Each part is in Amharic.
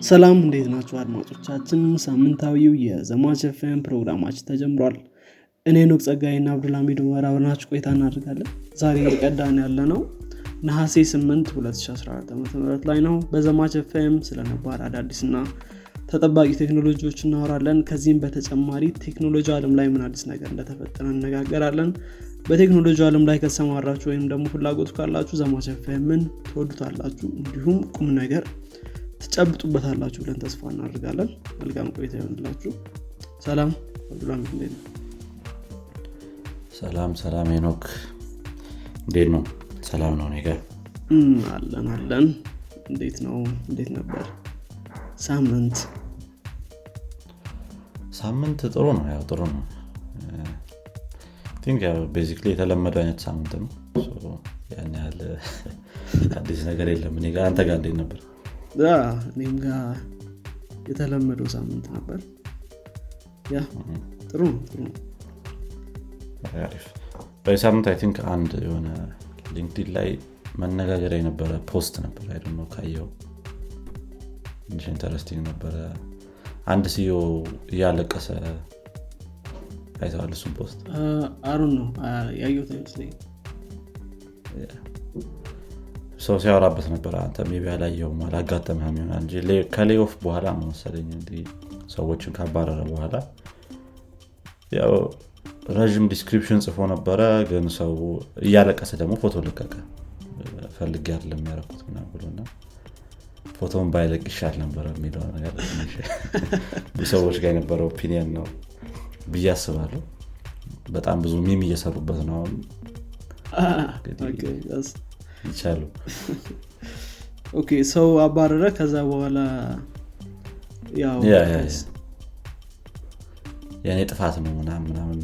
ሰላም እንዴት ናችሁ አድማጮቻችን? ሳምንታዊው የዘማች ኤፍኤም ፕሮግራማችን ተጀምሯል። እኔ ሄኖክ ጸጋይና አብዱልሀሚድ መራ አብረናችሁ ቆይታ እናደርጋለን። ዛሬ የቀዳን ያለ ነው ነሐሴ 8 2014 ዓ ላይ ነው። በዘማች ኤፍኤም ስለነባር አዳዲስና ተጠባቂ ቴክኖሎጂዎች እናወራለን። ከዚህም በተጨማሪ ቴክኖሎጂ አለም ላይ ምን አዲስ ነገር እንደተፈጠረ እነጋገራለን በቴክኖሎጂ አለም ላይ ከተሰማራችሁ ወይም ደግሞ ፍላጎቱ ካላችሁ ዘማች ኤፍኤምን ትወዱታላችሁ። እንዲሁም ቁም ነገር ትጨብጡበታላችሁ ብለን ተስፋ እናደርጋለን። መልካም ቆይታ ይሆንላችሁ። ሰላም አብዱልሀሚድ እንዴት ነው? ሰላም ሰላም ሄኖክ። እንዴት ነው? ሰላም ነው ኔጋ አለን አለን? እንዴት ነው? እንዴት ነበር ሳምንት? ሳምንት ጥሩ ነው ያው ጥሩ ነው። think ያው basically የተለመደው አይነት ሳምንት ነው። ያን ያህል አዲስ ነገር የለም። አንተ ጋር እንዴት ነበር እኔም ጋር የተለመደው ሳምንት ነበር። yeah ጥሩ ነው ጥሩ ነው። በዚህ ሳምንት I think አንድ የሆነ LinkedIn ላይ መነጋገር የነበረ post ነበር። አይ ነው ካየው ትንሽ interesting ነበረ። አንድ CEO እያለቀሰ አይተሀዋል እሱን post? አሩን ነው። ያየሁት አይመስለኝ ሰው ሲያወራበት ነበር። አንተ maybe አላየውም አላጋጠመህም ይሆናል እንጂ ከ layoff በኋላ ነው መሰለኝ ሰዎችን ካባረረ በኋላ። ያው ረዥም description ጽፎ ነበረ ግን ሰው እያለቀሰ ደግሞ ፎቶ ለቀቀ። ፈልጌ አይደለም የሚያረኩት ምናምን ብሎና ፎቶን ባይለቅ ይሻል ነበረ የሚለው ነገር ሰዎች ጋር የነበረው opinion ነው ብዬ አስባለሁ። በጣም ብዙ meme እየሰሩበት ነው አሁን ይቻሉ። okay ሰው አባረረ ከዛ በኋላ ያው የእኔ ጥፋት ነው ምናምን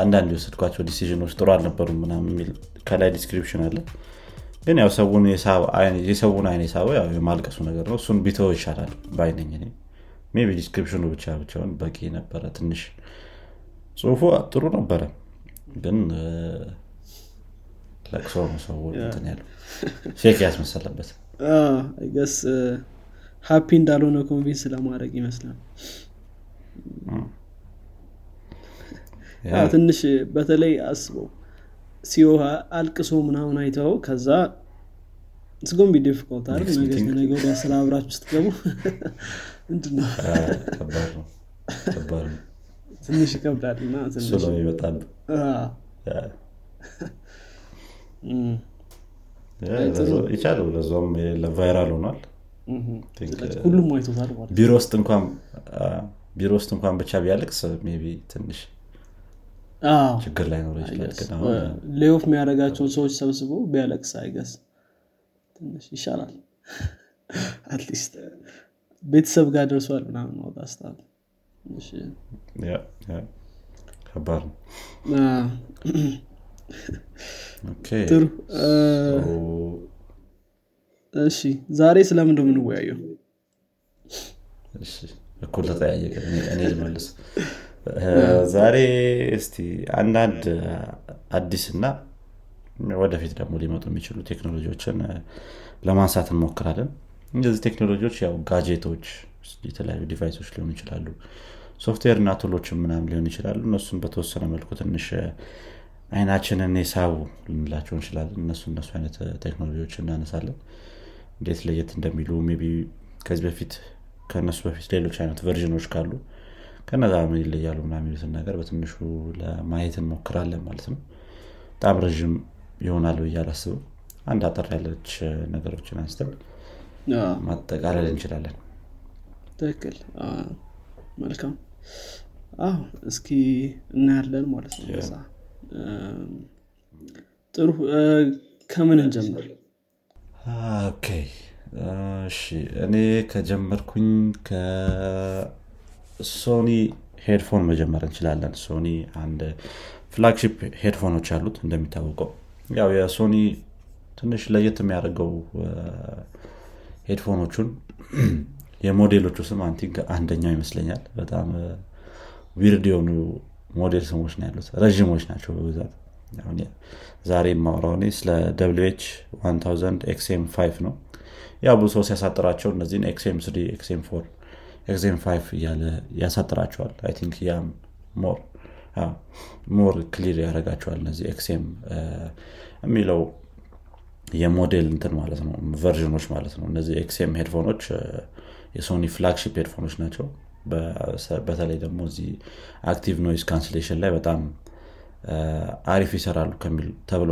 አንዳንድ የወሰድኳቸው decision ኦች ጥሩ አልነበሩም ምናምን የሚል ከላይ description አለ። ግን ያው ሰውን የሳበ- የሰውን አይን የሳበው ያው የማልቀሱ ነገር ነው። እሱን ቢተው ይሻላል maybe description ኑ ብቻ ብቻውን በቂ ነበረ ትንሽ። ጽሁፉ ጥሩ ነበረ ግን ለቅሶ ሰው እንትን ያለው fake ያስመሰለበት guess happy እንዳልሆነ convince ለማድረግ ይመስላል። ትንሽ በተለይ አስበው CEO አልቅሶ ምናምን አይተው ከዛ it's gonna be difficult አይደል? ነገ. ነገ ወዲያ ስራ አብራችሁ ስትገቡ ምንድነው? ትንሽ ይከብዳል እና ትንሽ ይቻሉ ለዛውም ለ viral ሆኗል። ስለዚህ uh, ሁሉም አይቶታል ቢሮ ውስጥ እንኳን አ፣ ቢሮ ውስጥ እንኳን ብቻ ቢያለቅስ ቢ ትንሽ ችግር ላይ ኖረ ይችላል። layoff የሚያደርጋቸውን ሰዎች ሰብስቦ ቢያለቅስ I guess ትንሽ ይሻላል። at least ቤተሰብ ጋር ደርሷል ምናምን ማውጣ ስታል። ከባድ ነው ጥሩ። እሺ ዛሬ ስለምን ነው የምንወያየው? እሺ፣ እኩል ተጠያየቀ። እኔ- እኔ ልመልስ። ዛሬ እስቲ አንዳንድ አዲስ እና ወደፊት ደግሞ ሊመጡ የሚችሉ ቴክኖሎጂዎችን ለማንሳት እንሞክራለን። እነዚህ ቴክኖሎጂዎች ያው gadget ኦች የተለያዩ device ኦች ሊሆኑ ይችላሉ ሶፍትዌር እና tool ኦችን ምናምን ሊሆኑ ይችላሉ። እነሱን በተወሰነ መልኩ ትንሽ አይናችንን የሳቡ ልንላቸው እንችላለን። እነሱ እነሱ አይነት ቴክኖሎጂዎች እናነሳለን። እንዴት ለየት እንደሚሉ ቢ ከዚህ በፊት ከእነሱ በፊት ሌሎች አይነት version ኦች ካሉ ከነዛ ምን ይለያሉ ምና የሚሉትን ነገር በትንሹ ለማየት እንሞክራለን ማለት ነው። በጣም ረዥም ይሆናል ብዬ አላስብም። አንድ አጠር ያለች ነገሮችን አንስተን ማጠቃለል እንችላለን። ትክክል። መልካም። አዎ እስኪ እናያለን ማለት ነው ጥሩ ከምን እንጀምር? okay እሺ እኔ ከጀመርኩኝ ከ Sony headphone መጀመር እንችላለን። Sony አንድ flagship headphone ኦች አሉት እንደሚታወቀው። ያው የ Sony ትንሽ ለየት የሚያደርገው headphone ኦቹን የሞዴሎቹ ስም I think አንደኛው ይመስለኛል። በጣም weird የሆኑ ሞዴል ስሞች ነው ያሉት። ረዥሞች ናቸው በብዛት። ዛሬ የማወራው ስለ ደብሊች 1000 ኤክስኤም 5 ነው። ያው ብዙ ሰው ሲያሳጥራቸው እነዚህን XM three XM four XM five እያለ ያሳጥራቸዋል። I think ያም more more clear ያደርጋቸዋል እነዚህ XM የሚለው የሞዴል እንትን ማለት ነው version ኦች ማለት ነው። እነዚህ XM headphone ኦች የ Sony flagship headphone ኦች ናቸው በተለይ ደግሞ እዚህ active noise cancellation ላይ በጣም አሪፍ ይሰራሉ ተብሎ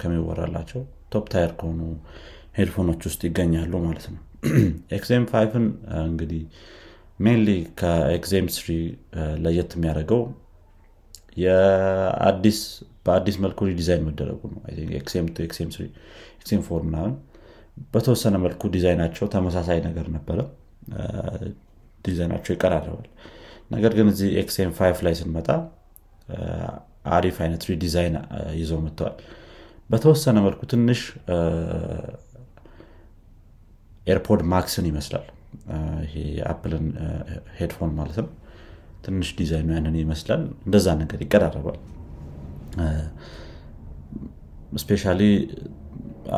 ከሚወራላቸው top tier ከሆኑ headphone ኦች ውስጥ ይገኛሉ ማለት ነው። XM five ን እንግዲህ mainly ከ XM three ለየት የሚያደርገው የአዲስ በአዲስ መልኩ ዲዛይን መደረጉ ነው። XM four ምናምን በተወሰነ መልኩ ዲዛይናቸው ተመሳሳይ ነገር ነበረ ዲዛይናቸው ይቀራረባል። ነገር ግን እዚህ XM five ላይ ስንመጣ አሪፍ አይነት redesign ይዘው መጥተዋል። በተወሰነ መልኩ ትንሽ AirPod Max ን ይመስላል። ይሄ የ Apple ን headphone ማለት ነው። ትንሽ ዲዛይኑ ያንን ይመስላል። እንደዛ ነገር ይቀራረባል። especially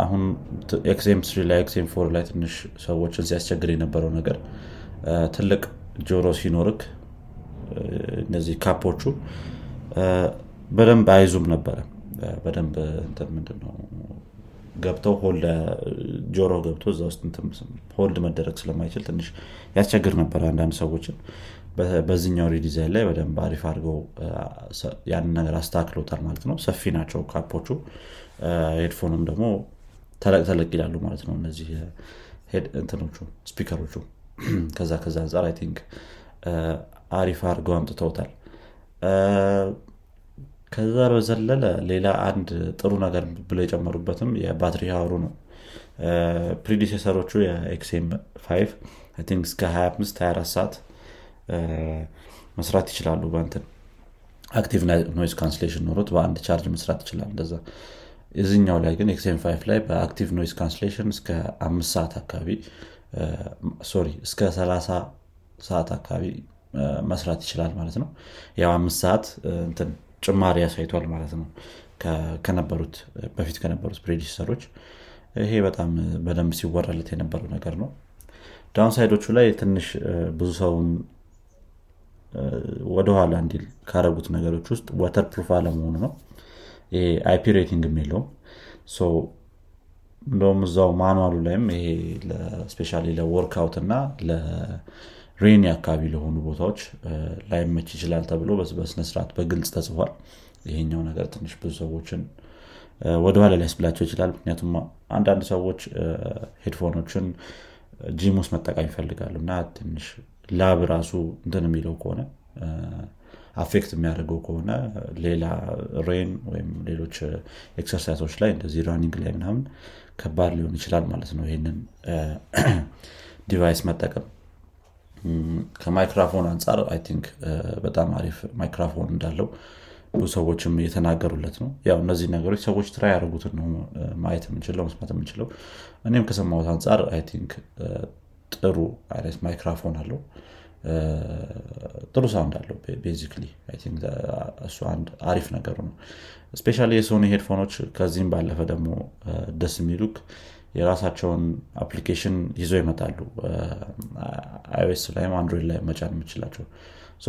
አሁን XM three ላይ XM four ላይ ትንሽ ሰዎችን ሲያስቸግር የነበረው ነገር ትልቅ ጆሮ ሲኖርህ እነዚህ cup ኦቹ በደንብ አይዙም ነበረ። በደንብ ምንድነው ገብተው ጆሮ ገብቶ እዛ ውስጥ hold መደረግ ስለማይችል ትንሽ ያስቸግር ነበረ አንዳንድ ሰዎችን። በዚህኛው redesign ላይ በደንብ አሪፍ አድርገው ያንን ነገር አስተካክሎታል ማለት ነው። ሰፊ ናቸው cup ኦቹ። headphone ም ደግሞ ተለቅ ተለቅ ይላሉ ማለት ነው እነዚህ እንትኖቹ speaker ኦቹ ከዛ ከዛ አንጻር I think አሪፍ አድርገው አምጥተውታል። ከዛ በዘለለ ሌላ አንድ ጥሩ ነገር ብለው የጨመሩበትም የባትሪ hour ኡ ነው። predecessor ኦቹ የ XM five think እስከ 25 24 ሰዓት መስራት ይችላሉ በንትን active noise cancellation ኖሮት በአንድ ቻርጅ መስራት ይችላል እንደዛ። የዚኛው ላይ ግን XM five ላይ በ active noise cancellation እስከ አምስት ሰዓት አካባቢ sorry እስከ 30 ሰዓት አካባቢ መስራት ይችላል ማለት ነው። ያው አምስት ሰዓት እንትን ጭማሪ ያሳይቷል ማለት ነው። ከነበሩት በፊት ከነበሩት predecessor ኦች ይሄ በጣም በደንብ ሲወራለት የነበረው ነገር ነው። downside ኦቹ ላይ ትንሽ ብዙ ሰውን ወደኋላ እንዲል ካረጉት ነገሮች ውስጥ waterproof አለመሆኑ ነው። ይሄ IP rating የለውም እንደውም እዛው manual ኡ ላይም ይሄ especially ለ workout እና ለ rainy አካባቢ ለሆኑ ቦታዎች ላይመች ይችላል ተብሎ በስነስርዓት በግልጽ ተጽፏል። ይሄኛው ነገር ትንሽ ብዙ ሰዎችን ወደኋላ ሊያስብላቸው ይችላል። ምክንያቱም አንዳንድ ሰዎች headphone ኦችን gym ውስጥ መጠቀም ይፈልጋሉ እና ትንሽ ላብ ራሱ እንትን የሚለው ከሆነ affect የሚያደርገው ከሆነ ሌላ rain ወይም ሌሎች exercise ኦች ላይ እንደዚህ running ላይ ምናምን ከባድ ሊሆን ይችላል ማለት ነው ይህንን device መጠቀም። ከማይክራፎን አንጻር I think በጣም አሪፍ ማይክራፎን እንዳለው ብዙ ሰዎችም እየተናገሩለት ነው። ያው እነዚህ ነገሮች ሰዎች try ያደርጉትን ነው ማየት የምንችለው መስማት የምንችለው። እኔም ከሰማሁት አንጻር I think ጥሩ አይነት ማይክራፎን አለው ጥሩ sound አለው basically እሱ አንድ አሪፍ ነገሩ ነው። especially የሶኒ headphone ኦች ከዚህም ባለፈ ደግሞ ደስ የሚሉህ የራሳቸውን application ይዘው ይመጣሉ። አይኦኤስ ላይም አንድሮይድ ላይ መጫን የምትችላቸው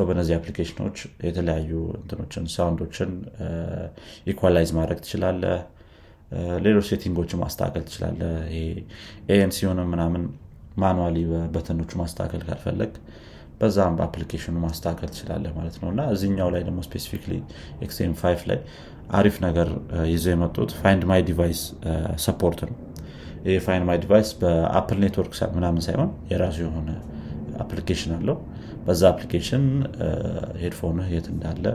በእነዚህ application ኦች የተለያዩ እንትኖችን sound ኦችን equalize ማድረግ ትችላለህ ሌሎች setting ኦችን ማስተካከል ትችላለህ ANC ሲሆንም ምናምን manually button ኦቹ ማስተካከል ካልፈለግህ በዛም በ application ኑ ማስተካከል ትችላለህ ማለት ነው። እና እዚኛው ላይ ደግሞ specifically XM five ላይ አሪፍ ነገር ይዘው የመጡት find my device support ነው። ይህ find my device በአፕል ኔትወርክ ምናምን ሳይሆን የራሱ የሆነ application አለው። በዛ application headphone ህ የት እንዳለ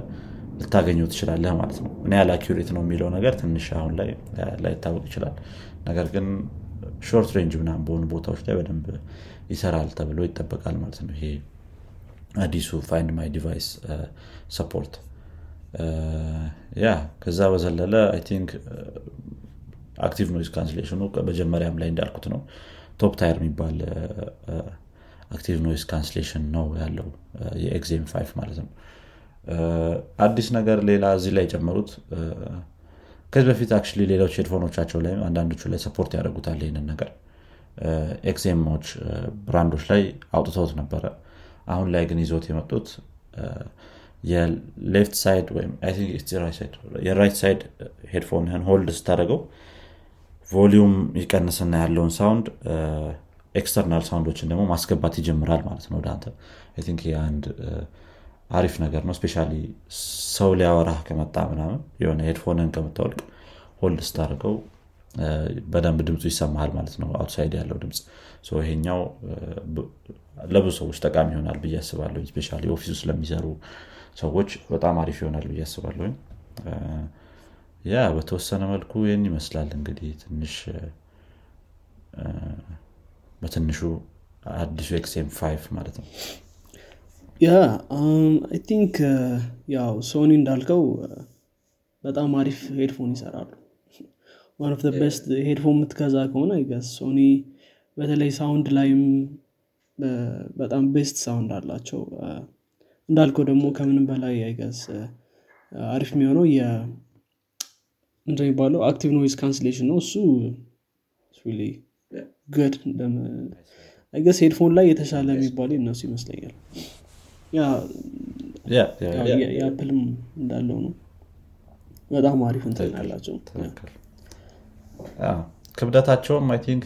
ልታገኘው ትችላለህ ማለት ነው። እኔ ያለ accurate ነው የሚለው ነገር ትንሽ አሁን ላይ ላይታወቅ ይችላል። ነገር ግን short range ምናምን በሆኑ ቦታዎች ላይ በደንብ ይሰራል ተብሎ ይጠበቃል ማለት ነው ይሄ አዲሱ find my device support yeah ከዛ በዘለለ I think active noise cancellation ኑ መጀመሪያም ላይ እንዳልኩት ነው። top tier የሚባል active noise cancellation ነው ያለው የ XM five ማለት ነው። አዲስ ነገር ሌላ እዚህ ላይ የጨመሩት ከዚህ በፊት አክ ሌሎች headphone ኦቻቸው ላይ አንዳንዶቹ ላይ support ያደርጉታል ይህንን ነገር። XM ኦች brand ኦች ላይ አውጥተውት ነበረ አሁን ላይ ግን ይዞት የመጡት የ left side ወይም የ right side headphone ህን hold ስታደረገው volume ይቀንስና ያለውን sound external sound ኦችን ደግሞ ማስገባት ይጀምራል ማለት ነው ወደ አንተ። think የአንድ አሪፍ ነገር ነው። especially ሰው ሊያወራህ ከመጣ ምናምን የሆነ headphone ን ከምታወልቅ hold ስታደርገው በደንብ ድምፁ ይሰማሃል ማለት ነው። outside ያለው ድምፅ። ይሄኛው ለብዙ ሰዎች ጠቃሚ ይሆናል ብዬ አስባለሁ especially office ውስጥ ለሚሰሩ ሰዎች በጣም አሪፍ ይሆናል ብዬ አስባለሁ yeah በተወሰነ መልኩ ይህን ይመስላል እንግዲህ ትንሽ በትንሹ አዲሱ XM five ማለት ነው። yeah I think ያው ሶኒ እንዳልከው በጣም አሪፍ headphone ይሰራሉ። one of best headphone የምትገዛ ከሆነ ሶኒ በተለይ sound ላይም በጣም best sound አላቸው። እንዳልከው ደግሞ ከምንም በላይ I guess አሪፍ የሚሆነው እንደሚባለው active noise cancellation ነው። እሱ ግድ I guess headphone ላይ የተሻለ የሚባል እነሱ ይመስለኛል። የአፕልም እንዳለው ነው። በጣም አሪፍ እንትን ያላቸው ክብደታቸውም I think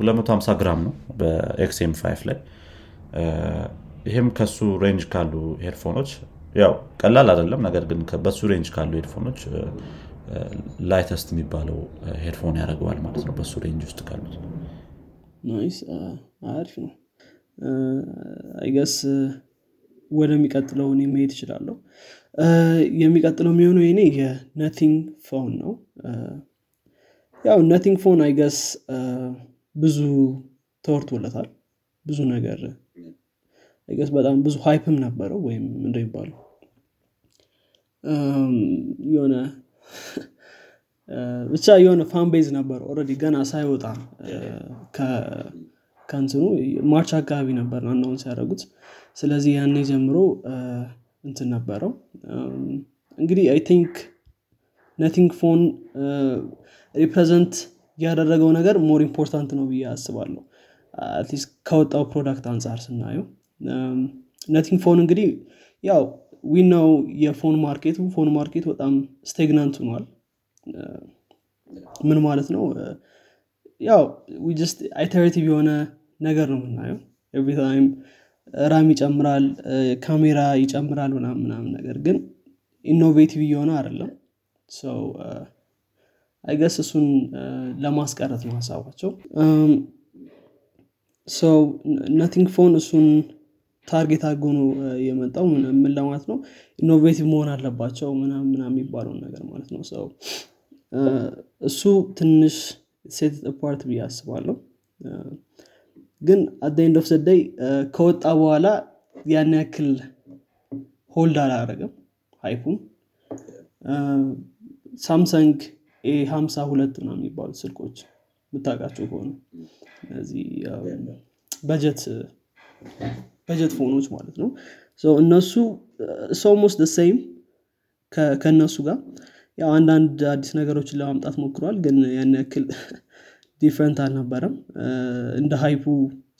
250 ግራም ነው በ XM 5 ላይ። ይህም ከሱ range ካሉ headphone ኦች ያው ቀላል አይደለም ነገር ግን በሱ range ካሉ headphone ኦች lightest የሚባለው headphone ያደርገዋል ማለት ነው በሱ range ውስጥ ካሉት። nice አሪፍ ነው። I guess ወደሚቀጥለው እኔ መሄድ ይችላለሁ የሚቀጥለው የሚሆነው ኔ የነቲንግ Phone ነው ያው Nothing Phone I guess ብዙ ተወርቶለታል። ብዙ ነገር I guess በጣም ብዙ hype ም ነበረው ወይም እንደሚባለው የሆነ ብቻ የሆነ fanbase ነበር already ገና ሳይወጣ ከእንትኑ March አካባቢ ነበር announce ሲያደረጉት ስለዚህ ያኔ ጀምሮ እንትን ነበረው። እንግዲህ I think Nothing Phone represent ያደረገው ነገር more important ነው ብዬ አስባለሁ። at least ከወጣው product አንጻር ስናየው። Nothing Phone እንግዲህ ያው we know የ phone market ኡ phone market በጣም stagnant ሆኗል። ምን ማለት ነው? ያው just iterative የሆነ ነገር ነው የምናየው። every time RAM ይጨምራል ካሜራ ይጨምራል ምናምን ምናምን ነገር ግን innovative እየሆነ አይደለም I guess እሱን ለማስቀረት ነው ሀሳባቸው. so Nothing Phone እሱን target አድርጎ ነው የመጣው ምን ለማለት ነው? innovative መሆን አለባቸው ምናምን የሚባለውን ነገር ማለት ነው። so እሱ ትንሽ ሴት ፓርት ብዬ አስባለሁ። ግን አደ ኤንድ ኦፍ ሰደይ ከወጣ በኋላ ያን ያክል ሆልድ አላረገም ሃይፑን ሳምሰንግ ኤ ሀምሳ ሁለት ነው የሚባሉት ስልኮች የምታውቃቸው ከሆነ። እነዚህ በጀት በጀት ፎኖች ማለት ነው። እነሱ ሶሞስ ደሰይም ከእነሱ ጋር ያው አንዳንድ አዲስ ነገሮችን ለማምጣት ሞክሯል ግን ያን ያክል different አልነበረም። እንደ hypeኡ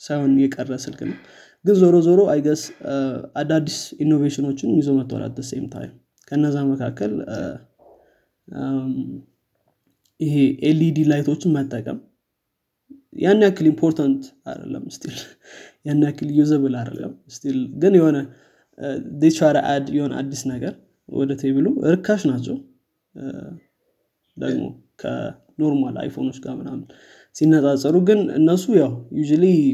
ሳይሆን የቀረ ስልክ ነው። ግን ዞሮ ዞሮ I guess አዳዲስ innovation ኦችን ይዞ መጥቷል at same time ከነዛ መካከል ይሄ LED light ኦችን መጠቀም ያን ያክል important አይደለም still ያን ያክል usable አይደለም still ግን የሆነ ዴቻረ አድ የሆነ አዲስ ነገር ወደ ቴብሉ ርካሽ ናቸው። ደግሞ ከኖርማል አይፎኖች ጋር ምናምን ሲነጻጸሩ ግን እነሱ ያው ዩ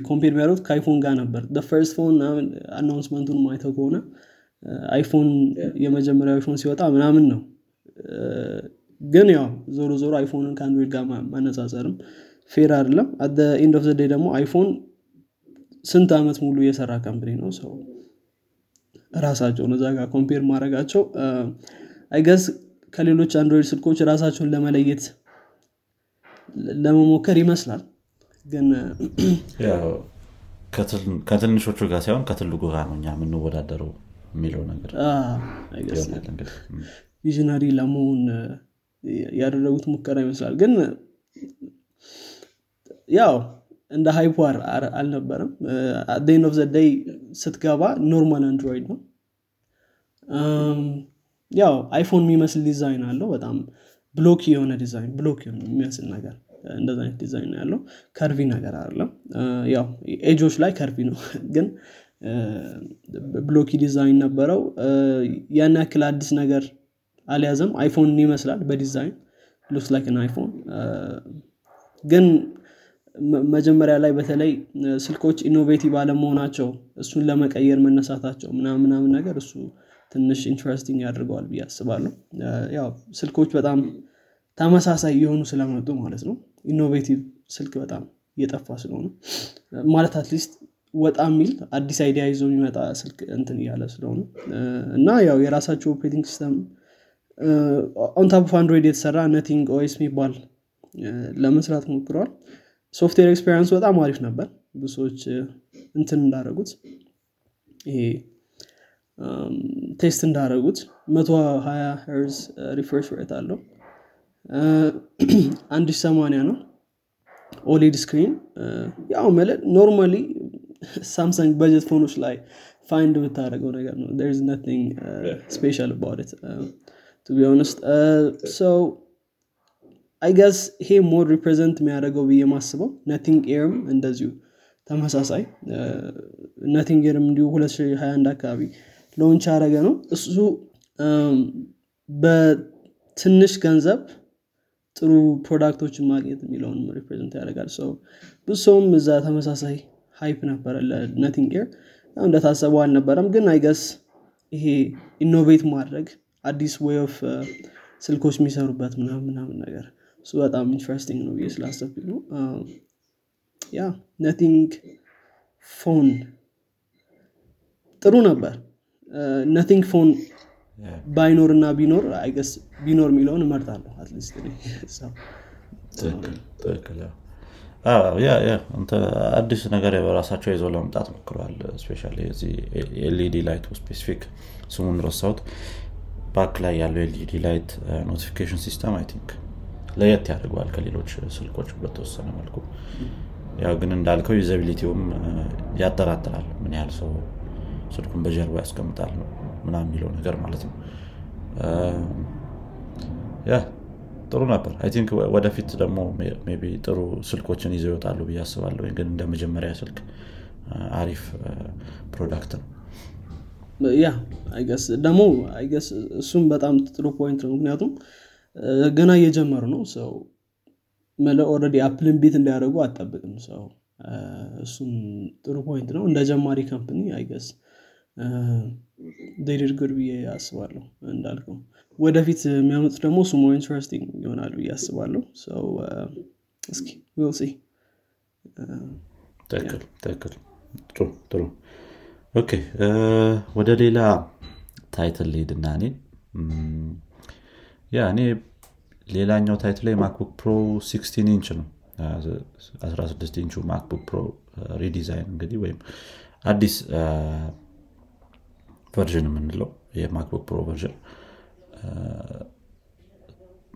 ኮምፔር ቢያደሩት ከአይፎን ጋር ነበር። ፈርስት ፎን አናውንስመንቱን ማይተው ከሆነ አይፎን የመጀመሪያ አይፎን ሲወጣ ምናምን ነው ግን ያው ዞሮ ዞሮ አይፎንን ከአንድሮይድ ጋር ማነጻጸርም ፌር አይደለም። አደ ኢንድ ኦፍ ዘዴ ደግሞ አይፎን ስንት ዓመት ሙሉ የሰራ company ነው? so ራሳቸውን እዛ ጋር compare ማድረጋቸው I guess ከሌሎች አንድሮይድ ስልኮች ራሳቸውን ለመለየት ለመሞከር ይመስላል። ግን ከትንሾቹ ጋር ሳይሆን ከትልቁ ጋር ነው እኛ የምንወዳደረው የሚለው ነገር visionary ለመሆን ያደረጉት ሙከራ ይመስላል። ግን ያው እንደ hype ኡ አልነበረም። the end of the day ስትገባ normal አንድሮይድ ነው። ያው አይፎን የሚመስል ዲዛይን አለው። በጣም block የሆነ design block የሚመስል ነገር እንደዚ አይነት ዲዛይን ያለው። curvy ነገር አይደለም። ያው ኤጆች ላይ curvy ነው። ግን blocky design ነበረው። ያን ያክል አዲስ ነገር አልያዘም አይፎን ይመስላል በዲዛይን looks like አይፎን። ግን መጀመሪያ ላይ በተለይ ስልኮች innovative አለመሆናቸው እሱን ለመቀየር መነሳታቸው ምናምናምን ነገር እሱ ትንሽ interesting ያደርገዋል ብዬ አስባለሁ። ያው ስልኮች በጣም ተመሳሳይ የሆኑ ስለመጡ ማለት ነው። innovative ስልክ በጣም እየጠፋ ስለሆነ ማለት at least ወጣ የሚል አዲስ idea ይዞ የሚመጣ ስልክ እንትን እያለ ስለሆነ እና ያው የራሳቸው operating system on top of አንድሮይድ የተሰራ Nothing OS የሚባል ለመስራት ሞክረዋል software experience በጣም አሪፍ ነበር። ብዙዎች እንትን እንዳደረጉት ይሄ test እንዳደረጉት 120 hertz refresh rate አለው። አንድ ሰማንያ ነው። OLED screen ያው መለ normally ሳምሰንግ budget phone ኦች ላይ find የምታደረገው ነገር ነው። ር nothing special about to be honest so I guess ይሄ more represent የሚያደርገው ብዬ ማስበው Nothing Ear ም እንደዚሁ ተመሳሳይ Nothing Ear ም እንዲሁ 2021 አካባቢ launch ያደረገ ነው። እሱ በትንሽ ገንዘብ ጥሩ product ኦችን ማግኘት የሚለውን represent ያደርጋል። so ብዙ ሰውም እዛ ተመሳሳይ hype ነበረ ለ Nothing Ear። እንደታሰበው አልነበረም ግን I guess ይሄ innovate ማድረግ አዲስ way of ስልኮች የሚሰሩበት ምናምን ምናምን ነገር እሱ በጣም interesting ነው ብዬ ስላሰብ ነው። ያ Nothing Phone ጥሩ ነበር። Nothing Phone ባይኖር እና ቢኖር I guess ቢኖር የሚለውን እመርጣለሁ at least አዲስ ነገር በራሳቸው ይዘው ለመምጣት ሞክረዋል። especially LED light ኡ specific ስሙን ረሳሁት back ላይ ያለው LED light notification system I think ለየት ያደርገዋል ከሌሎች ስልኮች በተወሰነ መልኩ። ያው ግን እንዳልከው usability ውም ያጠራጥራል። ምን ያህል ሰው ስልኩን በጀርባ ያስቀምጣል ምና የሚለው ነገር ማለት ነው። yeah ጥሩ ነበር። I think ወደፊት ደግሞ maybe ጥሩ ስልኮችን ይዘው ይወጣሉ ብዬ አስባለሁ ግን እንደ መጀመሪያ ስልክ አሪፍ product ነው yeah I guess ደግሞ I guess እሱም በጣም ጥሩ point ነው። ምክንያቱም ገና እየጀመሩ ነው። ሰው መለ already አፕልን beat እንዲያደርጉ አጠብቅም so እሱም ጥሩ point ነው። እንደ ጀማሪ company I guess they did good ብዬ አስባለሁ እንዳልከው። ወደፊት የሚያመጡት ደግሞ more interesting ይሆናል ብዬ አስባለሁ። so እስኪ we'll see ትክክል ትክክል። ጥሩ ጥሩ okay ወደ ሌላ title ሊሄድና እኔ yeah እኔ ሌላኛው title ላይ MacBook Pro 16 ኢንች ነው። 16 inch ኡ MacBook Pro redesign እንግዲህ ወይም አዲስ version የምንለው የ MacBook Pro version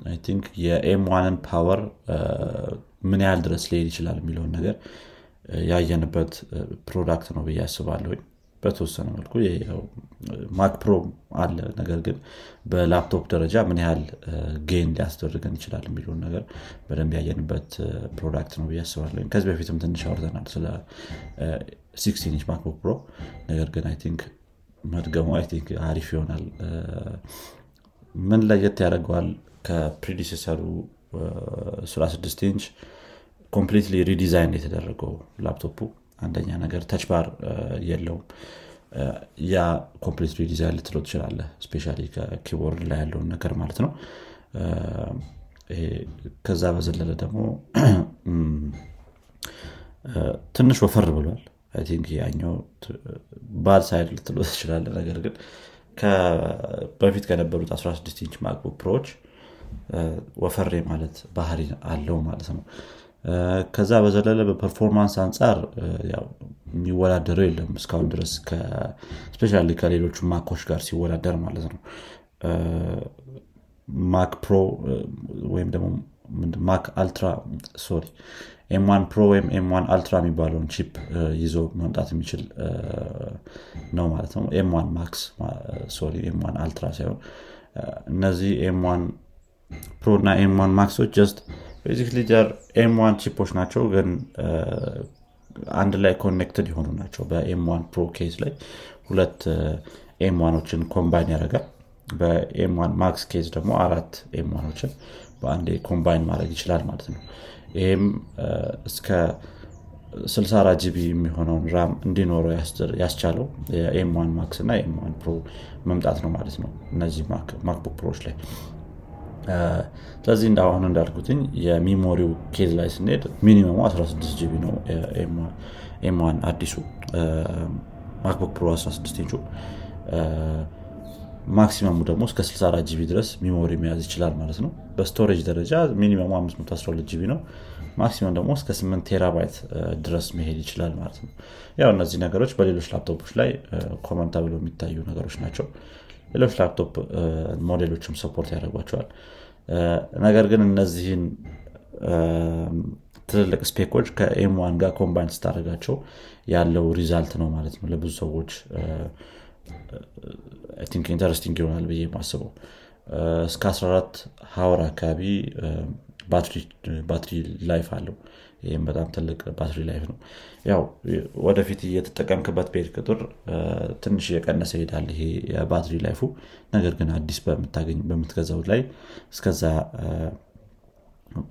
I think የ M1 ን power ምን ያህል ድረስ ሊሄድ ይችላል የሚለውን ነገር ያየንበት product ነው ብዬ አስባለሁኝ በተወሰነ መልኩ Mac Pro አለ። ነገር ግን በላፕቶፕ ደረጃ ምን ያህል gain ሊያስደርገን ይችላል የሚለውን ነገር በደንብ ያየንበት product ነው ብዬ አስባለሁ። ከዚህ በፊትም ትንሽ አውርተናል ስለ sixteen inch Pro ነገር ግን I think መድገሙ I think አሪፍ ይሆናል። ምን ለየት ያደርገዋል ከ predecessor ኡ 16 inch completely redesign የተደረገው ላፕቶፑ አንደኛ ነገር Touch Bar የለውም. ያ complete redesign ልትለው ትችላለህ especially ከ keyboard ላይ ያለውን ነገር ማለት ነው. ከዛ በዘለለ ደግሞ ትንሽ ወፈር ብሏል። think ያኛው bad side ልትለው ትችላለህ ነገር ግን በፊት ከነበሩት 16 inch MacBook Pro ዎች ወፈር ማለት ባህሪ አለው ማለት ነው ከዛ በዘለለ በ performance አንጻር የሚወዳደረው የለም እስካሁን ድረስ especially ከሌሎቹ Mac ኦች ጋር ሲወዳደር ማለት ነው። Mac Pro ወይም ደግሞ Mac Ultra sorry M1 Pro ወይም M1 Ultra የሚባለውን chip ይዞ መምጣት የሚችል ነው ማለት ነው። M1 Max sorry M1 Ultra ሳይሆን እነዚህ M1 Pro እና M1 Max ኦች just basically ጀር M1 chip ኦች ናቸው ግን አንድ ላይ connected የሆኑ ናቸው። በ M1 Pro case ላይ ሁለት M1 ኦችን combine ያደርጋል። በ M1 Max case ደግሞ አራት M1 ኦችን በአንዴ combine ማድረግ ይችላል ማለት ነው። ይህም እስከ 64 GB የሚሆነውን RAM እንዲኖረው ያስቻለው የ M1 Max እና M1 Pro መምጣት ነው ማለት ነው እነዚህ MacBook Pro ኦች ላይ ስለዚህ እንዳሁኑ እንዳልኩትኝ የ memory ው case ላይ ስንሄድ minimum ኡ 16 GB ነው M1 አዲሱ። MacBook Pro 16 ኢንቹ። maximum ኡ ደግሞ እስከ 64 GB ድረስ memory መያዝ ይችላል ማለት ነው። በ storage ደረጃ minimum ኡ 512 GB ነው። maximum ደግሞ እስከ 8 terabyte ድረስ መሄድ ይችላል ማለት ነው። ያው እነዚህ ነገሮች በሌሎች ላፕቶፖች ላይ common ተብሎ የሚታዩ ነገሮች ናቸው ሌሎች ላፕቶፕ ሞዴሎችም support ያደርጓቸዋል። ነገር ግን እነዚህን ትልልቅ spec ኦች ከ M1 ጋር combine ስታደርጋቸው ያለው result ነው ማለት ነው ለብዙ ሰዎች። think interesting ይሆናል ብዬ ማስበው እስከ 14 hour አካባቢ battery life አለው ይህም በጣም ትልቅ battery life ነው። ያው ወደፊት እየተጠቀምክበት በሄድክ ቁጥር ትንሽ እየቀነሰ ይሄዳል ይሄ የ battery life ኡ። ነገር ግን አዲስ በምታገኝ በምትገዛው ላይ እስከዛ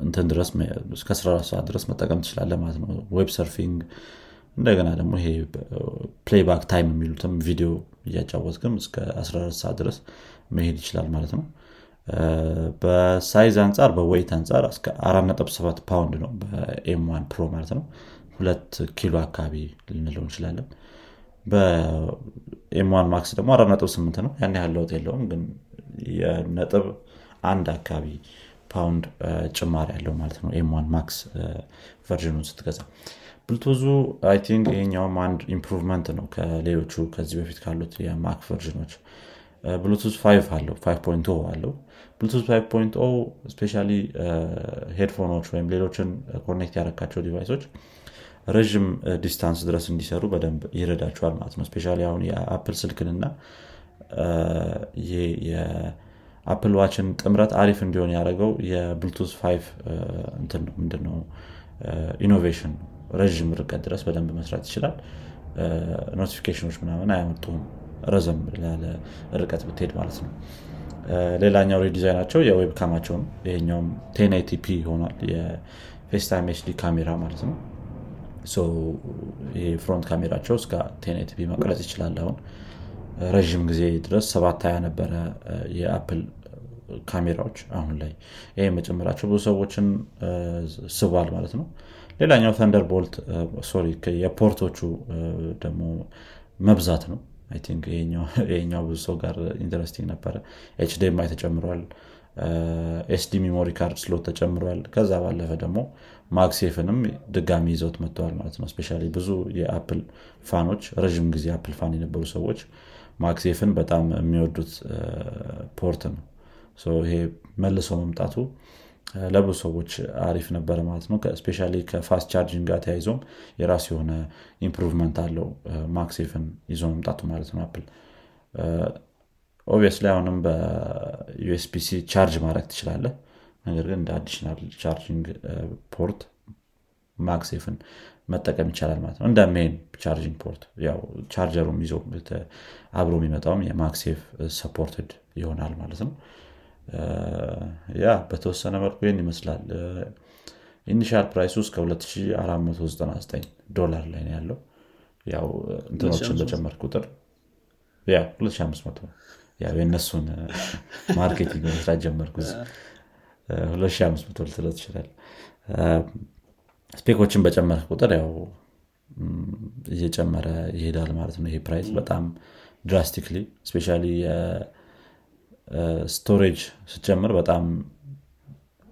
እንትን ድረስ እስከ 14 ሰዓት ድረስ መጠቀም ትችላለህ ማለት ነው። web surfing እንደገና ደግሞ ይሄ playback time የሚሉትም ቪዲዮ እያጫወትክም እስከ 14 ሰዓት ድረስ መሄድ ይችላል ማለት ነው በ size አንጻር በ weight አንጻር እስከ 47 ፓውንድ ነው በ M1 Pro ማለት ነው። ሁለት ኪሎ አካባቢ ልንለው እንችላለን። በ M1 Max ደግሞ 48 ነው። ያን ያህል ለውጥ የለውም ግን የነጥብ አንድ አካባቢ ፓውንድ ጭማሪ ያለው ማለት ነው M1 Max version ኡን ስትገዛ። Bluetooth ኡ I think ይሄኛውም አንድ improvement ነው ከሌሎቹ ከዚህ በፊት ካሉት የ Mac version ኦች። ብሉቱዝ 5 አለው 5 አለው ብሉቱዝ 5 especially headphone ኦች ወይም ሌሎችን connect ያረካቸው device ኦች ረዥም distance ድረስ እንዲሰሩ በደንብ ይረዳቸዋል ማለት ነው። especially አሁን የ Apple ስልክንና የ Apple Watch ን ጥምረት አሪፍ እንዲሆን ያደረገው የብሉቱዝ 5 እንትን ነው። ምንድነው? innovation ነው። ረዥም ርቀት ድረስ በደንብ መስራት ይችላል። notification ኦች ምናምን አያመጡም። ረዘም ላለ ርቀት ብትሄድ ማለት ነው ሌላኛው redesign ኣቸው የ web cam ኣቸው ነው ይሄኛውም ቴንቲፒ ይሆናል የ FaceTime HD camera ማለት ነው። ይሄ front camera ቸው እስከ ቴንቲፒ መቅረጽ ይችላል አሁን። ረዥም ጊዜ ድረስ ሰባት ሀያ ነበረ የ Apple ካሜራዎች አሁን ላይ። ይህ መጨመራቸው ብዙ ሰዎችን ስቧል ማለት ነው። ሌላኛው Thunderbolt sorry የ port ኦቹ ደግሞ መብዛት ነው think ይሄኛው ብዙ ሰው ጋር interesting ነበረ። HDMI ተጨምሯል። SD memory card slot ተጨምሯል። ከዛ ባለፈ ደግሞ MagSafe ንም ድጋሚ ይዘውት መጥተዋል ማለት ነው። especially ብዙ የ Apple fan ኦች ረዥም ጊዜ Apple fan የነበሩ ሰዎች MagSafe ን በጣም የሚወዱት port ነው። ይሄ መልሶ መምጣቱ ለብዙ ሰዎች አሪፍ ነበረ ማለት ነው። especially ከ fast charging ጋር ተያይዞም የራሱ የሆነ improvement አለው። MagSafe ን ይዞ መምጣቱ ማለት ነው Apple። obviously አሁንም በ USB-C charge ማድረግ ትችላለህ። ነገር ግን እንደ additional charging port MagSafe ን መጠቀም ይቻላል ማለት ነው። እንደ main charging port ያው ቻርጀሩም ይዞ አብሮ የሚመጣውም የ MagSafe supported ይሆናል ማለት ነው ያ በተወሰነ መልኩ ይህን ይመስላል። initial price ኡ እስከ 2499 ዶላር ላይ ነው ያለው። ያው እንትኖችን በጨመር ቁጥር 2500 የእነሱን marketing መስራት ጀመርኩ 2500 ልትለው ትችላል spec ኦችን በጨመረ ቁጥር ያው እየጨመረ ይሄዳል ማለት ነው ይሄ price በጣም drastically especially storage ስጨምር በጣም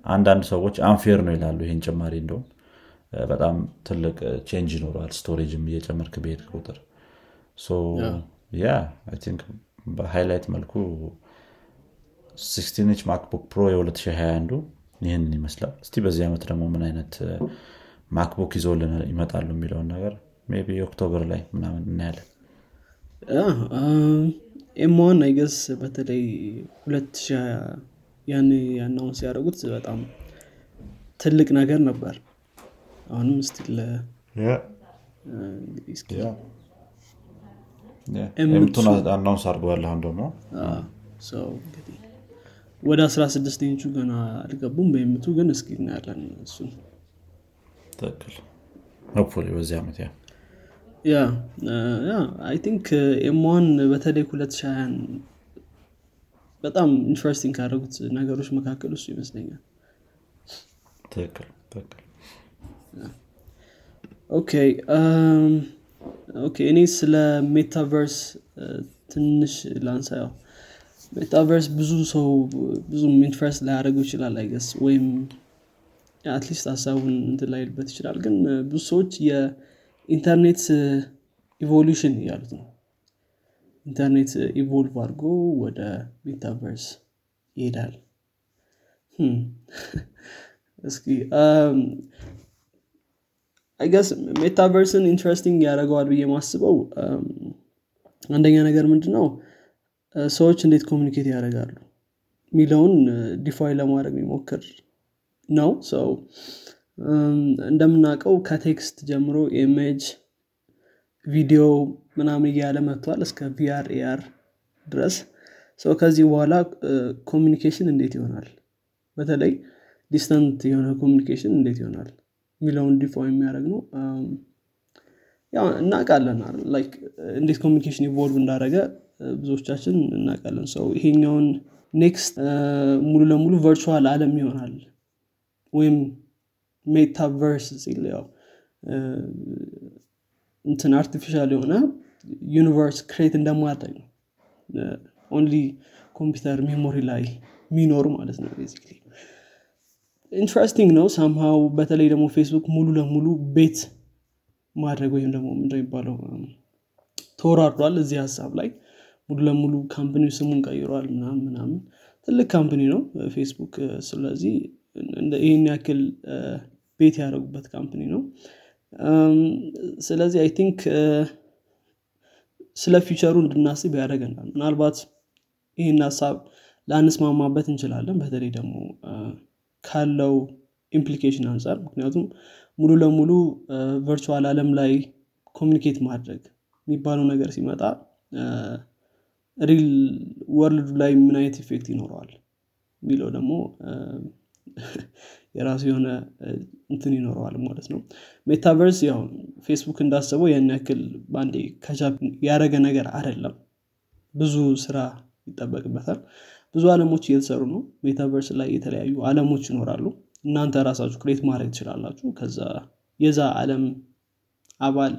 አንዳንድ ሰዎች unfair ነው ይላሉ ይህን ጭማሪ እንደውም። በጣም ትልቅ change ይኖረዋል storage ም እየጨመርክ ብሄድ ቁጥር። Yeah። በ highlight መልኩ 16 ማክቡክ ፕሮ የ2021 ይህንን ይመስላል። እስቲ በዚህ ዓመት ደግሞ ምን አይነት ማክቡክ ይዞልን ይመጣሉ የሚለውን ነገር by October ላይ ምናምን እናያለን M1 ን I guess በተለይ ሁለት ሺህ ያን ያናውን ሲያደርጉት በጣም ትልቅ ነገር ነበር። አሁንም still M2 ን announce አድርገዋል አሁን ደግሞ እንግዲህ ወደ 16 ኢንቹ ገና አልገቡም። በ M2 ግን እስኪ እናያለን እሱን። ትክክል። በዚህ ዓመት yeah yeah yeah I think M1 በተለይ 2020 በጣም interesting ካደረጉት ነገሮች መካከል እሱ ይመስለኛል። ትክክል ትክክል። Okay okay እኔ ስለ metaverse ትንሽ ላንሳ። ያው metaverse ብዙ ሰው ብዙ interest ላያደርገው ይችላል I guess ወይም at least ሀሳቡን እንትን ላይልበት ይችላል። ግን ብዙ ሰዎች የኢንተርኔት evolution እያሉት ነው። ኢንተርኔት evolve አድርጎ ወደ metaverse ይሄዳል። እስኪ I guess metaverse ን interesting ያደረገዋል ብዬ ማስበው አንደኛ ነገር ምንድነው? ሰዎች እንዴት communicate ያደርጋሉ? የሚለውን define ለማድረግ የሚሞክር ነው። ሰው እንደምናውቀው ከ text ጀምሮ image ቪዲዮ ምናምን እያለ መጥቷል እስከ VR AR ድረስ። ሰው ከዚህ በኋላ communication እንዴት ይሆናል? በተለይ distant የሆነ communication እንዴት ይሆናል? የሚለውን define የሚያደርግ ነው። ያው እንዴት communication evolve እንዳደረገ ብዙዎቻችን እናውቃለን። ሰው ይሄኛውን next ሙሉ ለሙሉ virtual አለም ይሆናል ወይም metaverse ሲል ያው እንትን artificial የሆነ universe create እንደማድረግ ነው only computer memory ላይ የሚኖር ማለት ነው basically interesting ነው somehow በተለይ ደግሞ ፌስቡክ ሙሉ ለሙሉ bet ማድረግ ወይም ደግሞ እንደሚባለው ተወራርዷል እዚህ ሀሳብ ላይ። ሙሉ ለሙሉ company ስሙን ቀይሯል ምናምን ምናምን። ትልቅ company ነው ፌስቡክ ስለዚህ ይህን ያክል bet ያደረጉበት company ነው። ስለዚህ I think ስለ future ኡ እንድናስብ ያደረገናል ምናልባት ይህን ሀሳብ ላንስማማበት እንችላለን። በተለይ ደግሞ ካለው implication አንጻር ምክንያቱም ሙሉ ለሙሉ virtual አለም ላይ communicate ማድረግ የሚባለው ነገር ሲመጣ real world ኡ ላይ ምን አይነት effect ይኖረዋል? የሚለው ደግሞ የራሱ የሆነ እንትን ይኖረዋል ማለት ነው። metaverse ያው ፌስቡክ እንዳሰበው ያን ያክል በአንዴ catch up ያደረገ ነገር አይደለም። ብዙ ስራ ይጠበቅበታል። ብዙ አለሞች እየተሰሩ ነው። metaverse ላይ የተለያዩ አለሞች ይኖራሉ። እናንተ ራሳችሁ create ማድረግ ትችላላችሁ። ከዛ የዛ አለም አባል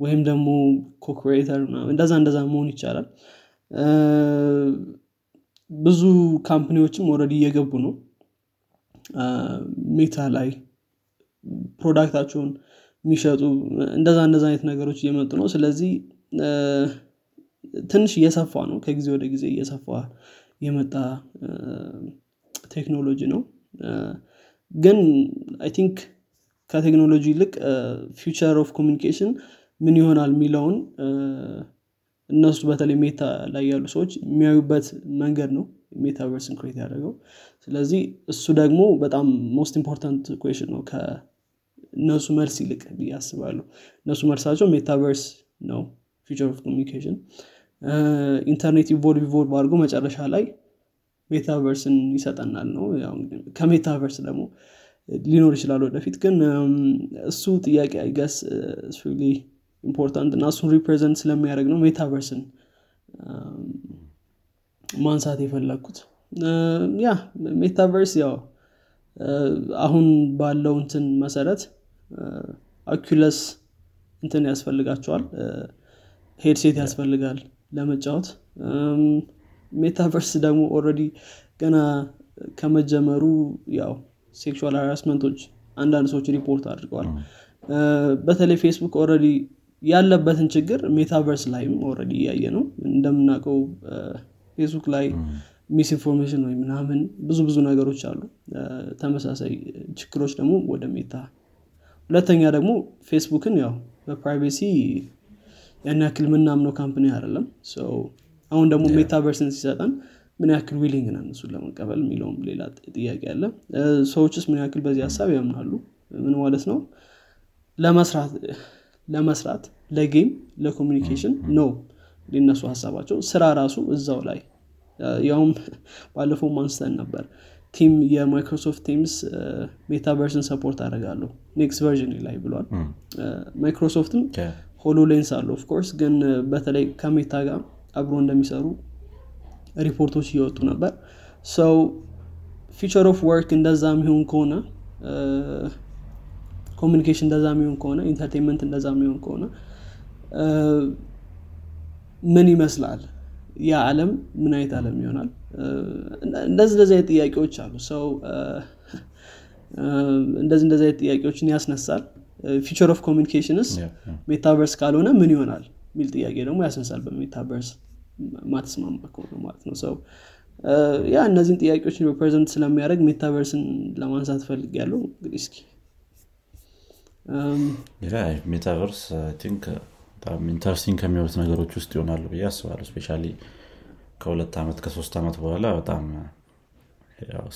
ወይም ደግሞ co-creator እንደዛ እንደዛ መሆን ይቻላል። ብዙ company ዎችም ወረድ እየገቡ ነው ሜታ ላይ product ኣቸውን የሚሸጡ እንደዛ እንደዛ አይነት ነገሮች እየመጡ ነው። ስለዚህ ትንሽ እየሰፋ ነው። ከጊዜ ወደ ጊዜ እየሰፋ የመጣ ቴክኖሎጂ ነው። ግን I think ከቴክኖሎጂ ይልቅ future of communication ምን ይሆናል የሚለውን እነሱ በተለይ ሜታ ላይ ያሉ ሰዎች የሚያዩበት መንገድ ነው metaverse ን create ያደረገው። ስለዚህ እሱ ደግሞ በጣም most important question ነው። ከእነሱ መልስ ይልቅ አስባለሁ። እነሱ መልሳቸው metaverse ነው። future of communication ኢንተርኔት evolve evolve አድርጎ መጨረሻ ላይ metaverse ን ይሰጠናል ነው። ከ metaverse ደግሞ ሊኖር ይችላል ወደፊት ግን እሱ ጥያቄ I guess important እና እሱን represent ስለሚያደርግ ነው። metaverse ን ማንሳት የፈለግኩት yeah metaverse ያው አሁን ባለው እንትን መሰረት Oculus እንትን ያስፈልጋቸዋል። headset ያስፈልጋል ለመጫወት። metaverse ደግሞ already ገና ከመጀመሩ ያው sexual harassment ኦች አንዳንድ ሰዎች ሪፖርት አድርገዋል። በተለይ ፌስቡክ already ያለበትን ችግር metaverse ላይም already እያየ ነው እንደምናውቀው ፌስቡክ ላይ misinformation ወይ ምናምን ብዙ ብዙ ነገሮች አሉ። ተመሳሳይ ችግሮች ደግሞ ወደ ሜታ። ሁለተኛ ደግሞ ፌስቡክን ያው በ privacy ያን ያክል ምናምነው company አይደለም። አሁን ደግሞ metaverse ን ሲሰጠን ምን ያክል willing ነን እሱን ለመቀበል የሚለውም ሌላ ጥያቄ አለ። ሰዎችስ ምን ያክል በዚህ ሀሳብ ያምናሉ? ምን ማለት ነው? ለመስራት ለ game ለ communication ነው ሊነሱ ሀሳባቸው ስራ ራሱ እዛው ላይ ያውም ባለፈው አንስተን ነበር። Team የ Microsoft Teams metaverse ን support አደርጋለሁ next version ላይ ብሏል። Microsoft ም HoloLens አለ of course ግን በተለይ ከሜታ ጋር አብሮ እንደሚሰሩ ሪፖርቶች እየወጡ ነበር። So future of work እንደዛ የሚሆን ከሆነ communication እንደዛ የሚሆን ከሆነ entertainment እንደዛ የሚሆን ከሆነ ምን ይመስላል? ያ አለም ምን አይነት አለም ይሆናል? እንደዚህ እንደዚህ አይነት ጥያቄዎች አሉ። So እንደዚህ እንደዚህ አይነት ጥያቄዎችን ያስነሳል። Future of communications metaverse ካልሆነ ምን ይሆናል የሚል ጥያቄ ደግሞ ያስነሳል በ metaverse ማትስማማ ከሆነ ማለት ነው። So ያ እነዚህን ጥያቄዎችን represent ስለሚያደርግ metaverse ን ለማንሳት ፈልግ ያለው እንግዲህ እስኪ Metaverse think በጣም interesting ከሚሆኑት ነገሮች ውስጥ ይሆናሉ ብዬ አስባለሁ። Especially ከሁለት ዓመት ከሶስት ዓመት በኋላ በጣም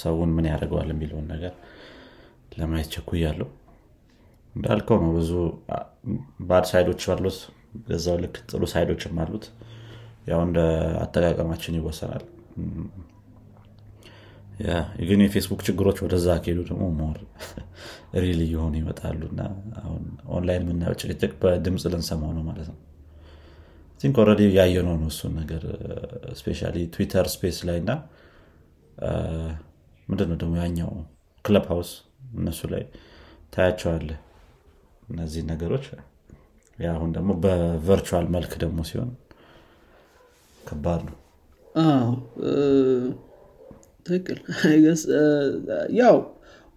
ሰውን ምን ያደርገዋል የሚለውን ነገር ለማየት ቸኩያለሁ። እንዳልከው ነው ብዙ bad side ኦች አሉት በዛው ልክ ጥሩ side ኦችም አሉት። ያው እንደ አጠቃቀማችን ይወሰናል። ግን የፌስቡክ ችግሮች ወደዛ ከሄዱ ደግሞ more real እየሆኑ ይመጣሉ እና አሁን ኦንላይን የምናየው ጭቅጭቅ በድምፅ ልንሰማው ነው ማለት ነው። Think already ያየነው ነው እሱን ነገር especially Twitter Space ላይ እና ምንድነው ደግሞ ያኛው Clubhouse እነሱ ላይ ታያቸዋለ እነዚህ ነገሮች? አሁን ደግሞ በ virtual መልክ ደግሞ ሲሆን ከባድ ነው። ትክክል። ያው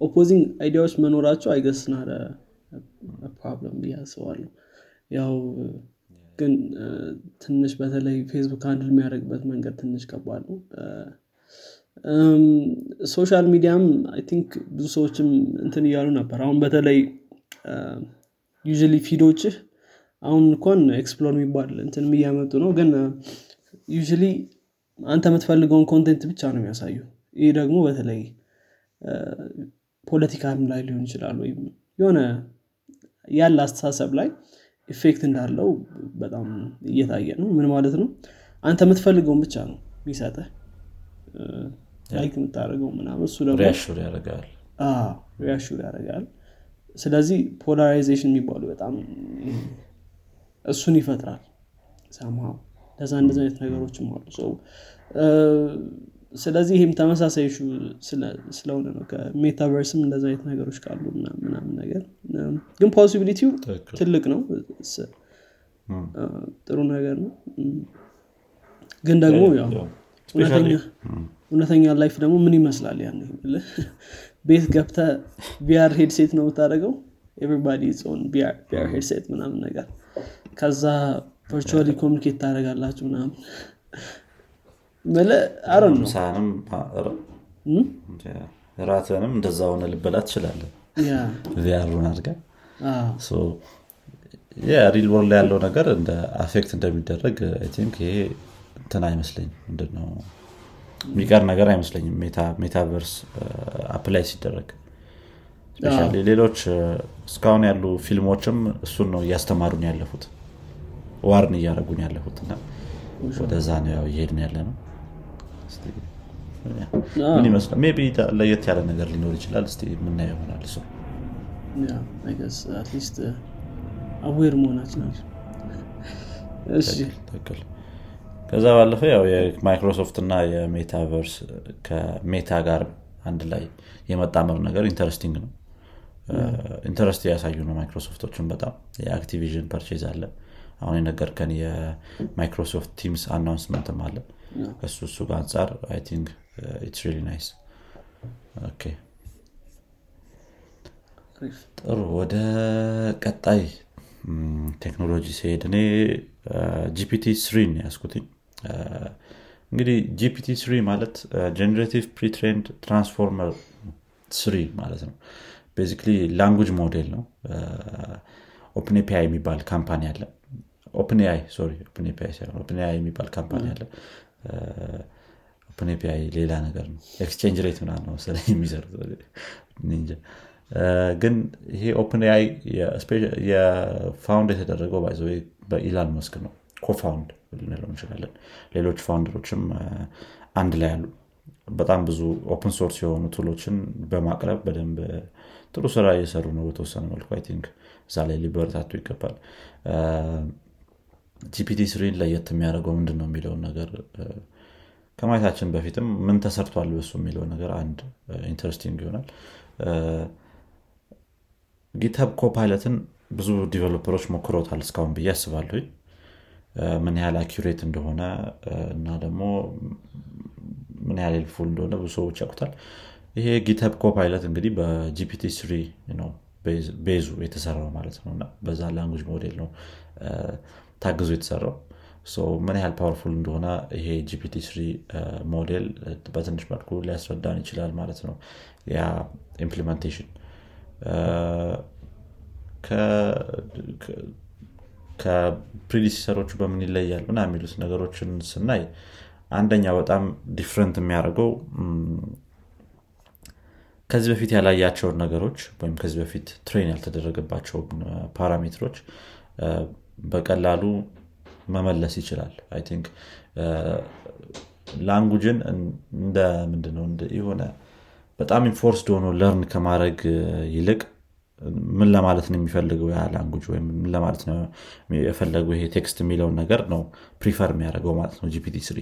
opposing idea ዎች መኖራቸው I guess no problem ብዬ ያው ግን ትንሽ በተለይ ፌስቡክ አንድ የሚያደርግበት መንገድ ትንሽ ከባድ ነው። Social media ም I think ብዙ ሰዎችም እንትን እያሉ ነበር። አሁን በተለይ your feed ኦችህ አሁን እንኳን explore የሚባል እንትን እያመጡ ነው። ግን you አንተ የምትፈልገውን content ብቻ ነው የሚያሳዩ። ይህ ደግሞ በተለይ ፖለቲካም ላይ ሊሆን ይችላል ወይም የሆነ ያለ አስተሳሰብ ላይ effect እንዳለው በጣም እየታየ ነው። ምን ማለት ነው? አንተ የምትፈልገውን ብቻ ነው የሚሰጠህ like የምታደርገው ምናምን እሱ ደግሞ reassure ያደርጋል። Reassure ያደርጋል። ስለዚህ polarization የሚባሉ በጣም እሱን ይፈጥራል። ሰምሃው ለዛ እንደዚህ አይነት ነገሮችም አሉ። So ስለዚህ ይህም ተመሳሳይ issue ስለሆነ ነው ከ metaverse ም እንደዚ አይነት ነገሮች ካሉ ምናምን ነገር። ግን possibility ው ትልቅ ነው። ጥሩ ነገር ነው። ግን ደግሞ እውነተኛ life ደግሞ ምን ይመስላል ያን ቤት ገብተ VR headset ነው የምታደርገው? Everybody on VR headset ምናምን ነገር። ከዛ virtually communicate ታደረጋላችሁ ምናምን መለ አረ ነው ምሳንም ራትንም እንደዛ ሆነ ልበላ ትችላለን VR ኡን አድርጋ real world ላይ ያለው ነገር እንደ affect እንደሚደረግ think ይሄ እንትን አይመስለኝም። ምንድነው? የሚቀር ነገር አይመስለኝም። Metaverse apply ሲደረግ ሌሎች እስካሁን ያሉ ፊልሞችም እሱን ነው እያስተማሩን ያለፉት። warn እያደረጉን ያለፉት እና ወደዛ ነው ያው እየሄድን ያለ ነው ምን ይመስላል? Maybe ለየት ያለ ነገር ሊኖር ይችላል። So የምናየው ይሆናል እሱ። At least aware መሆናችን ከዛ ባለፈ ያው የማይክሮሶፍት እና የ metaverse ከሜታ ጋር አንድ ላይ የመጣመር ነገር interesting ነው። Interest ያሳዩ ነው ማይክሮሶፍቶችን በጣም። የ Activision purchase አለ። አሁን የነገርከን የ Microsoft Teams announcement ም አለ እሱ ጋር አንጻር I think it's really nice okay ጥሩ. ወደ ቀጣይ ቴክኖሎጂ ሲሄድ እኔ GPT three ን ያስኩትኝ እንግዲህ GPT three ማለት generative pre-trained transformer three ማለት ነው. Basically language model ነው. Open API የሚባል company አለ. OpenAI sorry OpenAI የሚባል company አለ Open API ሌላ ነገር ነው። Exchange rate ምና ነው ስለ የሚሰሩት ግን ይሄ OpenAI የ found የተደረገው by the በ Elon Musk ነው። Cofound ልንለው እንችላለን። ሌሎች founder ኦችም አንድ ላይ አሉ። በጣም ብዙ open source የሆኑ tool ኦችን በማቅረብ በደንብ ጥሩ ስራ እየሰሩ ነው በተወሰነ መልኩ think። እዛ ላይ ሊበረታቱ ይገባል GPT three ን ለየት የሚያደርገው ምንድን ነው የሚለውን ነገር ከማየታችን በፊትም ምን ተሰርቷል በሱ የሚለው ነገር አንድ interesting ይሆናል። GitHub Copilot ን ብዙ developer ኦች ሞክሮታል እስካሁን ብዬ አስባለሁ ምን ያህል accurate እንደሆነ እና ደግሞ ምን ያህል helpful እንደሆነ ብዙ ሰዎች ያውቁታል። ይሄ GitHub Copilot እንግዲህ በ GPT three ነው base ኡ የተሰራው ማለት ነው። በዛ language model ነው ታግዞ የተሰራው። ምን ያህል powerful እንደሆነ ይሄ GPT three model በትንሽ መልኩ ሊያስረዳን ይችላል ማለት ነው። ያ implementation ከ predecessor ኦቹ በምን ይለያል ምናምን የሚሉት ነገሮችን ስናይ አንደኛው በጣም different የሚያደርገው ከዚህ በፊት ያላያቸውን ነገሮች ወይም ከዚህ በፊት train ያልተደረገባቸውን parameter ኦች በቀላሉ መመለስ ይችላል። I think language ን እንደ ምንድነው የሆነ በጣም enforced ሆኖ learn ከማድረግ ይልቅ ምን ለማለት ነው የሚፈልገው? ያ language ወይም ምን ለማለት ነው የፈለገው? ይሄ text የሚለውን ነገር ነው prefer የሚያደርገው ማለት ነው። GPT three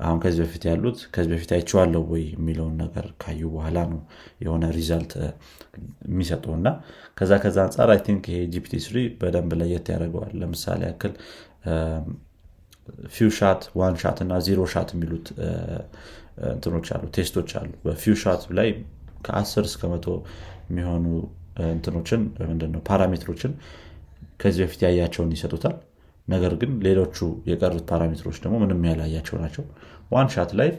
አሁን ከዚህ በፊት ያሉት ከዚህ በፊት አይቼዋለሁ ወይ የሚለውን ነገር ካዩ በኋላ ነው የሆነ result የሚሰጠው። እና ከዛ ከዛ አንጻር I think ይሄ GPT three በደንብ ለየት ያደርገዋል። ለምሳሌ ያክል few shot one shot እና zero shot የሚሉት እንትኖች አሉ test ኦች አሉ። በ few shot ላይ ከ10 እስከ መቶ የሚሆኑ እንትኖችን ምንድነው parameter ኦችን ከዚህ በፊት ያያቸውን ይሰጡታል ነገር ግን ሌሎቹ የቀሩት parameter ኦች ደግሞ ምንም ያላያቸው ናቸው። one shot ላይ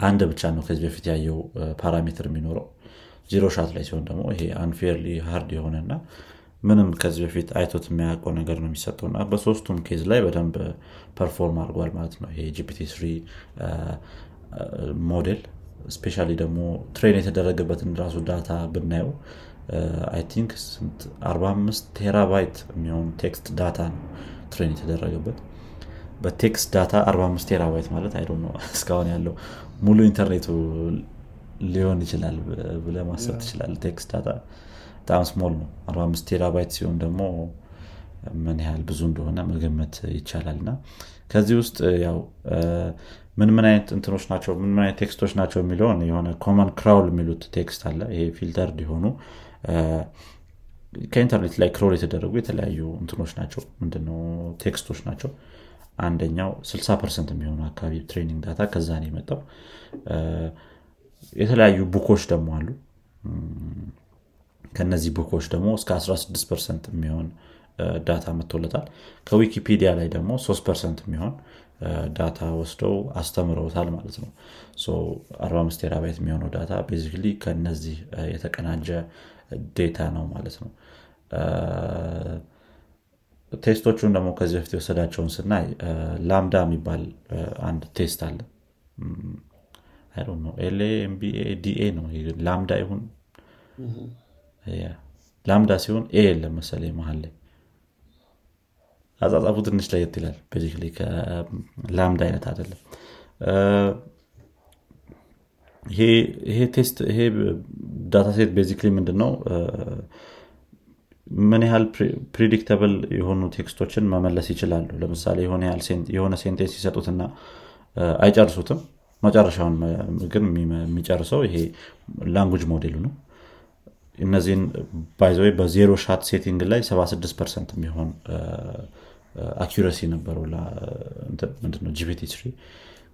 አንድ ብቻ ነው ከዚህ በፊት ያየው parameter የሚኖረው። zero shot ላይ ሲሆን ደግሞ ይሄ unfairly hard የሆነና ምንም ከዚህ በፊት አይቶት የሚያውቀው ነገር ነው የሚሰጠው እና በሶስቱም case ላይ በደንብ perform አድርጓል ማለት ነው ይሄ GPT three model። specially ደግሞ train የተደረገበትን ራሱ data ብናየው I think 45 terabyte የሚሆን text data ነው train የተደረገበት። በ text data 45 terabyte ማለት አይ ነው እስካሁን ያለው ሙሉ ኢንተርኔቱ ሊሆን ይችላል ብለህ ማሰብ ትችላል text data በጣም small ነው። 45 terabyte ሲሆን ደግሞ ምን ያህል ብዙ እንደሆነ መገመት ይቻላል። እና ከዚህ ውስጥ ያው ምን ምን አይነት እንትኖች ናቸው? ምን ምን አይነት text ኦች ናቸው የሚለውን የሆነ Common Crawl የሚሉት text አለ። ይሄ filter የሆኑ ከኢንተርኔት ላይ crawl የተደረጉ የተለያዩ እንትኖች ናቸው። ምንድነው? text ኦች ናቸው። አንደኛው 60 percent የሚሆኑ አካባቢ training data ከዛ ነው የመጣው። የተለያዩ book ኦች ደግሞ አሉ። ከነዚህ book ኦች ደግሞ እስከ 16 percent የሚሆን data መጥቶለታል። ከዊኪፒዲያ ላይ ደግሞ 3 percent የሚሆን data ወስደው አስተምረውታል ማለት ነው። 45 terabyte የሚሆነው data basically ከነዚህ የተቀናጀ data ነው ማለት ነው። test ኦቹን ደግሞ ከዚህ በፊት የወሰዳቸውን ስናይ LAMBADA የሚባል አንድ test አለ። LMBADA ነው lambda ይሁን lambda ሲሆን A የለም መሰለኝ መሀል ላይ አጻጻፉ ትንሽ ለየት ይላል ከ lambda አይነት አይደለም ይሄ test ይሄ data set basically ምንድነው? ምን ያህል predictable የሆኑ text ኦችን መመለስ ይችላሉ? ለምሳሌ የሆነ sentence ይሰጡትና አይጨርሱትም። መጨረሻውን ግን የሚጨርሰው ይሄ language model ኡ ነው። እነዚህን by the way በ zero shot setting ላይ 76 percent የሚሆን accuracy ነበረው ምንድነው? GPT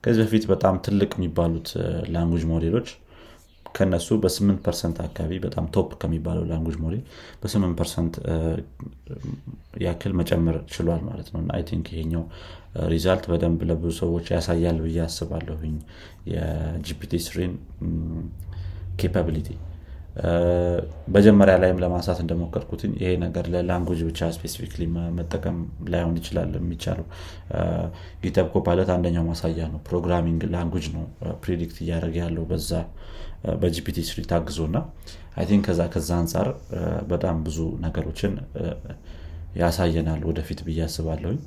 ከዚህ በፊት በጣም ትልቅ የሚባሉት language model ኦች ከነሱ በ8 percent አካባቢ በጣም top ከሚባለው language model በ8 percent ያክል መጨመር ችሏል ማለት ነው። I think ይሄኛው result በደንብ ለብዙ ሰዎች ያሳያል ብዬ አስባለሁኝ። የ GPT three ን capability መጀመሪያ ላይም ለማንሳት እንደሞከርኩትኝ ይሄ ነገር ለ language ብቻ specifically መጠቀም ላይሆን ይችላል የሚቻለው። GitHub Copilot አንደኛው ማሳያ ነው። programming language ነው predict እያደረገ ያለው በዛ በ GPT three ታግዞ እና I ከዛ ከዛ አንጻር በጣም ብዙ ነገሮችን ያሳየናል ወደፊት ብዬ አስባለሁኝ።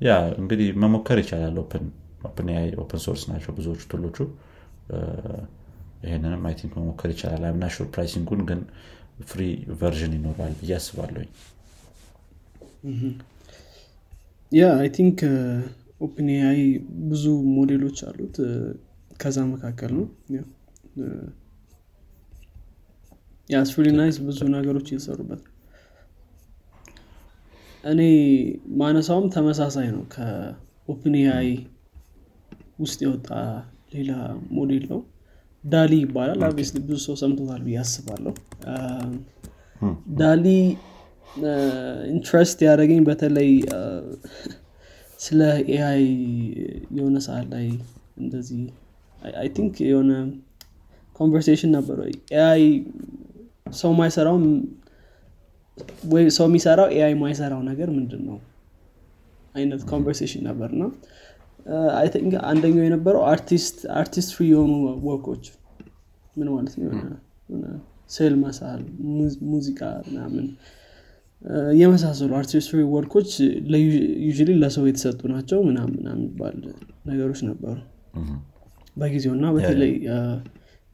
ያ እንግዲህ መሞከር ይቻላል። open source ናቸው ብዙዎቹ tool ኦቹ ይህንንም I think መሞከር ይቻላል። I'm not sure pricing ኡን ግን free version ይኖራል ብዬ አስባለሁኝ። yeah I think OpenAI ብዙ ሞዴሎች አሉት። ከዛ መካከል ነው። ስሪ ናይስ ብዙ ነገሮች እየተሰሩበት እኔ ማነሳውም ተመሳሳይ ነው። ከ OpenAI ውስጥ የወጣ ሌላ ሞዴል ነው DALL-E ይባላል። obviously ብዙ ሰው ሰምቶታል ብዬ አስባለሁ። DALL-E interest ያደረገኝ በተለይ ስለ AI የሆነ ሰዓት ላይ እንደዚህ I think የሆነ conversation ነበረ AI ሰው ማይሰራው ወይ ሰው የሚሰራው AI ማይሰራው ነገር ምንድን ነው አይነት conversation ነበር እና አንደኛው የነበረው artist artistry የሆኑ work ኦች ምን ማለት ስዕል መሳል ሙዚቃ ምናምን የመሳሰሉ artistry work ኦች usually ለሰው የተሰጡ ናቸው ምናምን የሚባል ነገሮች ነበሩ። በጊዜው እና በተለይ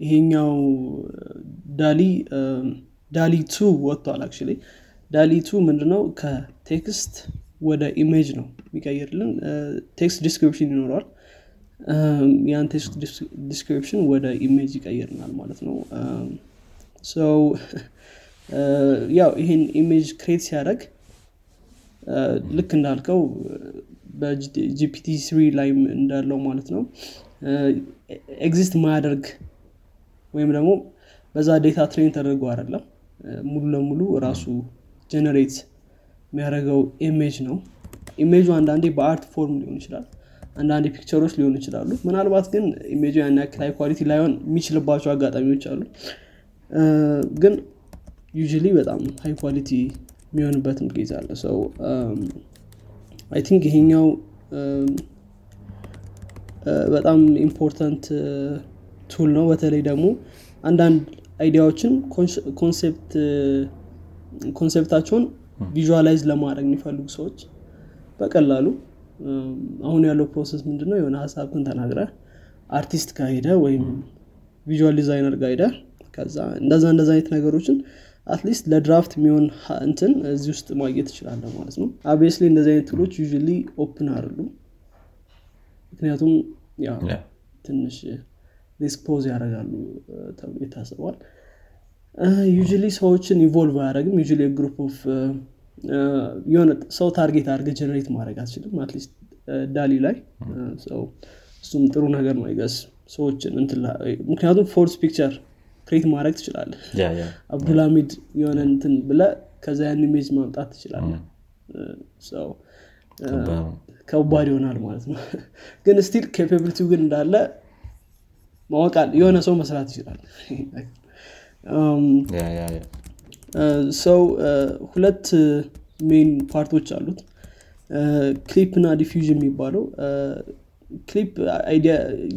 ይሄኛው DALL-E DALL-E 2 ወጥቷል actually DALL-E 2 ምንድነው? ከ text ወደ image ነው የሚቀይርልን። text description ይኖረዋል። ያን text description ወደ image ይቀይርናል ማለት ነው። so ያው ይህን image create ሲያደረግ ልክ እንዳልከው በ GPT-3 ላይም እንዳለው ማለት ነው። exist ማያደርግ ወይም ደግሞ በዛ data train ተደርጎ አይደለም። ሙሉ ለሙሉ ራሱ generate የሚያደርገው image ነው። image ኡ አንዳንዴ በ art form ሊሆን ይችላል አንዳንዴ picture ኦች ሊሆኑ ይችላሉ። ምናልባት ግን image ኡ ያን ያክል high quality ላይሆን የሚችልባቸው አጋጣሚዎች አሉ። ግን usually በጣም high quality የሚሆንበትም ጊዜ አለ። so I think ይሄኛው በጣም important tool ነው። በተለይ ደግሞ አንዳንድ idea ዎችን concept ኣቸውን visualize ለማድረግ የሚፈልጉ ሰዎች በቀላሉ አሁን ያለው process ምንድነው? የሆነ ሀሳብን ተናግረ አርቲስት ጋር ሄደ ወይም visual designer ጋር ሄደ ከዛ እንደዛ እንደዛ አይነት ነገሮችን አትሊስት ለድራፍት የሚሆን እንትን እዚህ ውስጥ ማግኘት ትችላለ ማለት ነው። አብስሊ እንደዚህ አይነት ትሎች ዩ ኦፕን አይደሉም። ምክንያቱም ያው ትንሽ ሪስፖዝ ያደርጋሉ ተብሎ ይታሰባል ዩ ሰዎችን ኢቮልቭ አያደረግም ዩ ግሩፕ ኦፍ የሆነ ሰው ታርጌት አድርገ ጀነሬት ማድረግ አትችልም አትሊስት ዳሊ ላይ እሱም ጥሩ ነገር ነው አይገስ ሰዎችን ምክንያቱም ፎርስ ፒክቸር ክሬት ማድረግ ትችላለ አብዱልሚድ የሆነ እንትን ብለ ከዛ ያን ኢሜጅ ማምጣት ትችላለ ከባድ ይሆናል ማለት ነው። ግን ስቲል ኬፓቢሊቲው ግን እንዳለ ማወቃል የሆነ ሰው መስራት ይችላል ሰው ሁለት ሜን ፓርቶች አሉት. ክሊፕ እና diffusion የሚባለው CLIP idea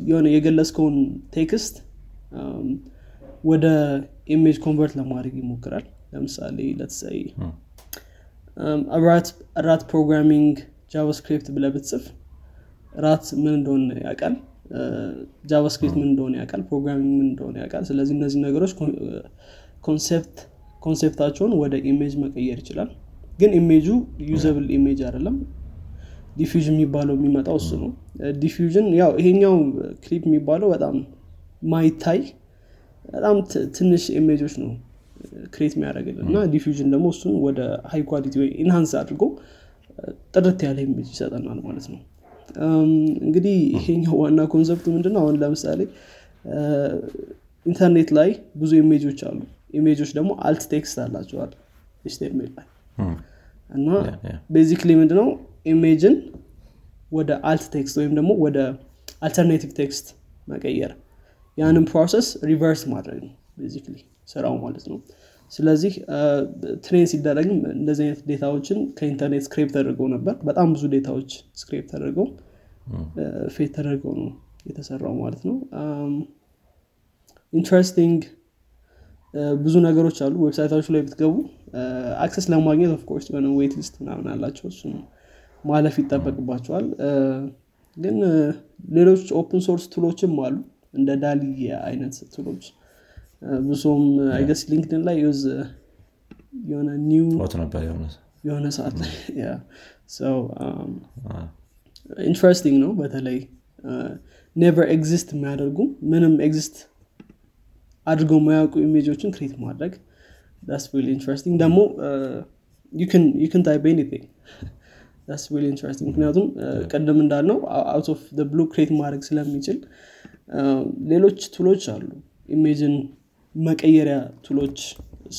የሆነ የገለጽከውን text ወደ image convert ለማድረግ ይሞክራል። ለምሳሌ let's say rat programming JavaScript ብለ ብትጽፍ rat ምን እንደሆነ ያውቃል JavaScript ምን እንደሆነ ያውቃል? programming ምን እንደሆነ ያውቃል? ስለዚህ እነዚህ ነገሮች concept concept ኣቸውን ወደ image መቀየር ይችላል። ግን image ኡ usable image አይደለም። diffusion የሚባለው የሚመጣው እሱ ነው። diffusion ያው ይሄኛው ክሊፕ የሚባለው በጣም ማይታይ በጣም ትንሽ image ኦች ነው create የሚያደርግልን። እና diffusion ደግሞ እሱን ወደ high quality ወይ enhance አድርጎ ጥርት ያለ image ይሰጠናል ማለት ነው እንግዲህ ይሄኛው ዋና concept ኡ ምንድነው? አሁን ለምሳሌ ኢንተርኔት ላይ ብዙ image ኦች አሉ። image ኦች ደግሞ alt text አላቸዋል HTML ላይ እና basically ምንድነው? image ን ወደ alt text ወይም ደግሞ ወደ alternative text መቀየር። ያንን process reverse ማድረግ ነው basically ስራው ማለት ነው ስለዚህ train ሲደረግም እንደዚህ አይነት data ዎችን ከኢንተርኔት scrape ተደርገው ነበር። በጣም ብዙ data ዎች scrape ተደርገው feed ተደርገው ነው የተሰራው ማለት ነው። interesting ብዙ ነገሮች አሉ። website ኣችሁ ላይ ብትገቡ access ለማግኘት of course የሆነ wait list ምናምን አላቸው። እሱም ማለፍ ይጠበቅባቸዋል። ግን ሌሎች open source tool ኦችም አሉ። እንደ DALL-E አይነት tool ኦች ብዙም I guess LinkedIn ላይ use የሆነ new ነበር የሆነ ሰዓት ላይ interesting ነው በተለይ never exist የሚያደርጉ ምንም exist አድርገው የማያውቁ image ኦችን create ማድረግ it's interesting ደግሞ you can type anything it's interesting ምክንያቱም ቅድም እንዳልነው out of blue create ማድረግ ስለሚችል ሌሎች tool ኦች አሉ. image ን መቀየሪያ tool ኦች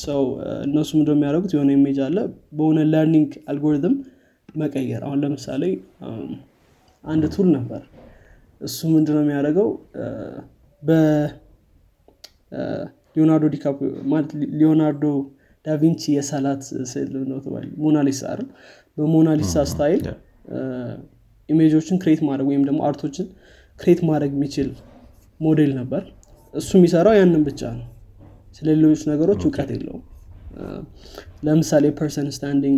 so እነሱ ምንደ የሚያደርጉት? የሆነ image አለ። በሆነ learning algorithm መቀየር። አሁን ለምሳሌ አንድ tool ነበር። እሱ ምንድነው የሚያደርገው? በሊዮናርዶ ዲካፕሪዮ ማለት ሊዮናርዶ ዳቪንቺ የሰላት ስዕል ነው ተባል ሞናሊሳ አይደል? በሞናሊሳ style image ኦችን create ማድረግ ወይም ደግሞ art ኦችን create ማድረግ የሚችል ሞዴል ነበር። እሱ የሚሰራው ያንን ብቻ ነው ስለ ሌሎች ነገሮች እውቀት የለውም። ለምሳሌ person standing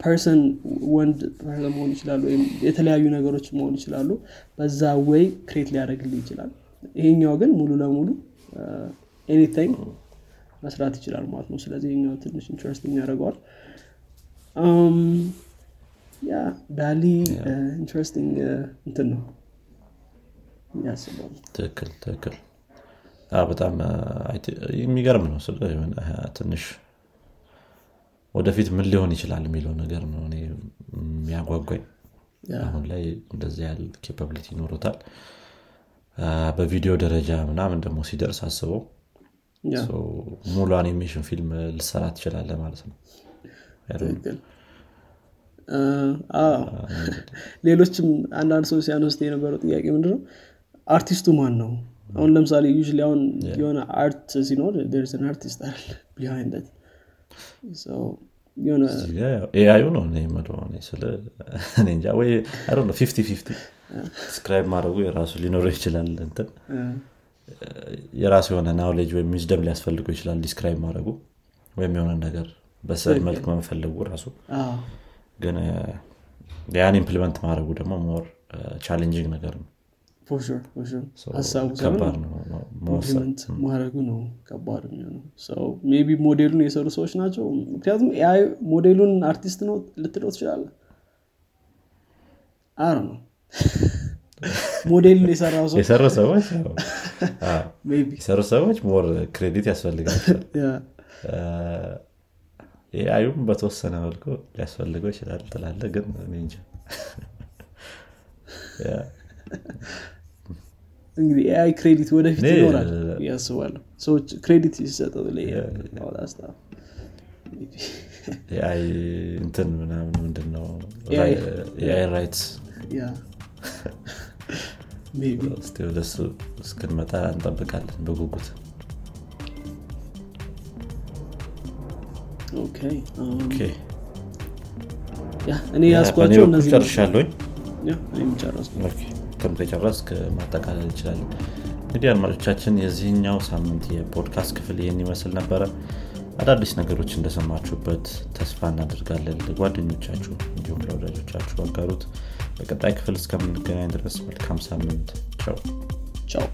person ወንድ person መሆን ይችላሉ ወይም የተለያዩ ነገሮች መሆን ይችላሉ። በዛ way create ሊያደርግልህ ይችላል። ይሄኛው ግን ሙሉ ለሙሉ anything መስራት ይችላል ማለት ነው። ስለዚህ ይኛው ትንሽ interesting ያደርገዋል። ያ DALL-E interesting እንትን ነው ያስባል ትክክል ትክክል በጣም የሚገርም ነው ስለ ትንሽ ወደፊት ምን ሊሆን ይችላል የሚለው ነገር ነው እኔ የሚያጓጓኝ። አሁን ላይ እንደዚህ ያህል capability ይኖሩታል። በቪዲዮ ደረጃ ምናምን ደግሞ ሲደርስ አስበው። ሙሉ አኒሜሽን ፊልም ልትሰራ ትችላለህ ማለት ነው። ሌሎችም አንዳንድ ሰው ሲያነስት የነበረው ጥያቄ ምንድነው? አርቲስቱ ማን ነው አሁን ለምሳሌ you አሁን የሆነ art ሲኖር an artist አለ behind AI ዩ ነው ስለ እንጃ ወይ fifty fifty describe ማድረጉ የራሱ ሊኖረው ይችላል እንትን የራሱ የሆነ knowledge ወይም wisdom ሊያስፈልገው ይችላል describe ማድረጉ ወይም የሆነ ነገር በስዕል መልክ መፈለጉ ራሱ ግን ያን implement ማድረጉ ደግሞ more challenging ነገር ነው ሀሳቡ implement ማድረጉ ነው ከባድ የሚሆነው ሰው ቢ ሞዴሉን የሰሩ ሰዎች ናቸው ምክንያቱም AI model ኡን አርቲስት ነው ልትለው ትችላለ አረ ነው ሞዴሉን የሰራው ሰው የሰሩ ሰዎች የሰሩ ሰዎች more credit ያስፈልጋቸዋል AI ዩም በተወሰነ መልኩ ሊያስፈልገው ይችላል ትላለህ ግን እንጃ እንግዲህ AI credit ወደፊት ይኖራል ያስባለሁ ሰዎች credit ሲሰጠው AI እንትን ምናምን ምንድነው? AI rights ወደሱ እስክንመጣ እንጠብቃለን በጉጉት። እኔ ያስኳቸው እነዚህ ጨርሻለኝ ጨረስ ከም ከጨረስክ ማጠቃለል እንችላለን። እንግዲህ አድማጮቻችን የዚህኛው ሳምንት የፖድካስት ክፍል ይህን ይመስል ነበረ። አዳዲስ ነገሮች እንደሰማችሁበት ተስፋ እናደርጋለን። ለጓደኞቻችሁ እንዲሁም ለወዳጆቻችሁ አጋሩት። በቀጣይ ክፍል እስከምንገናኝ ድረስ መልካም ሳምንት። ቻው። ቻው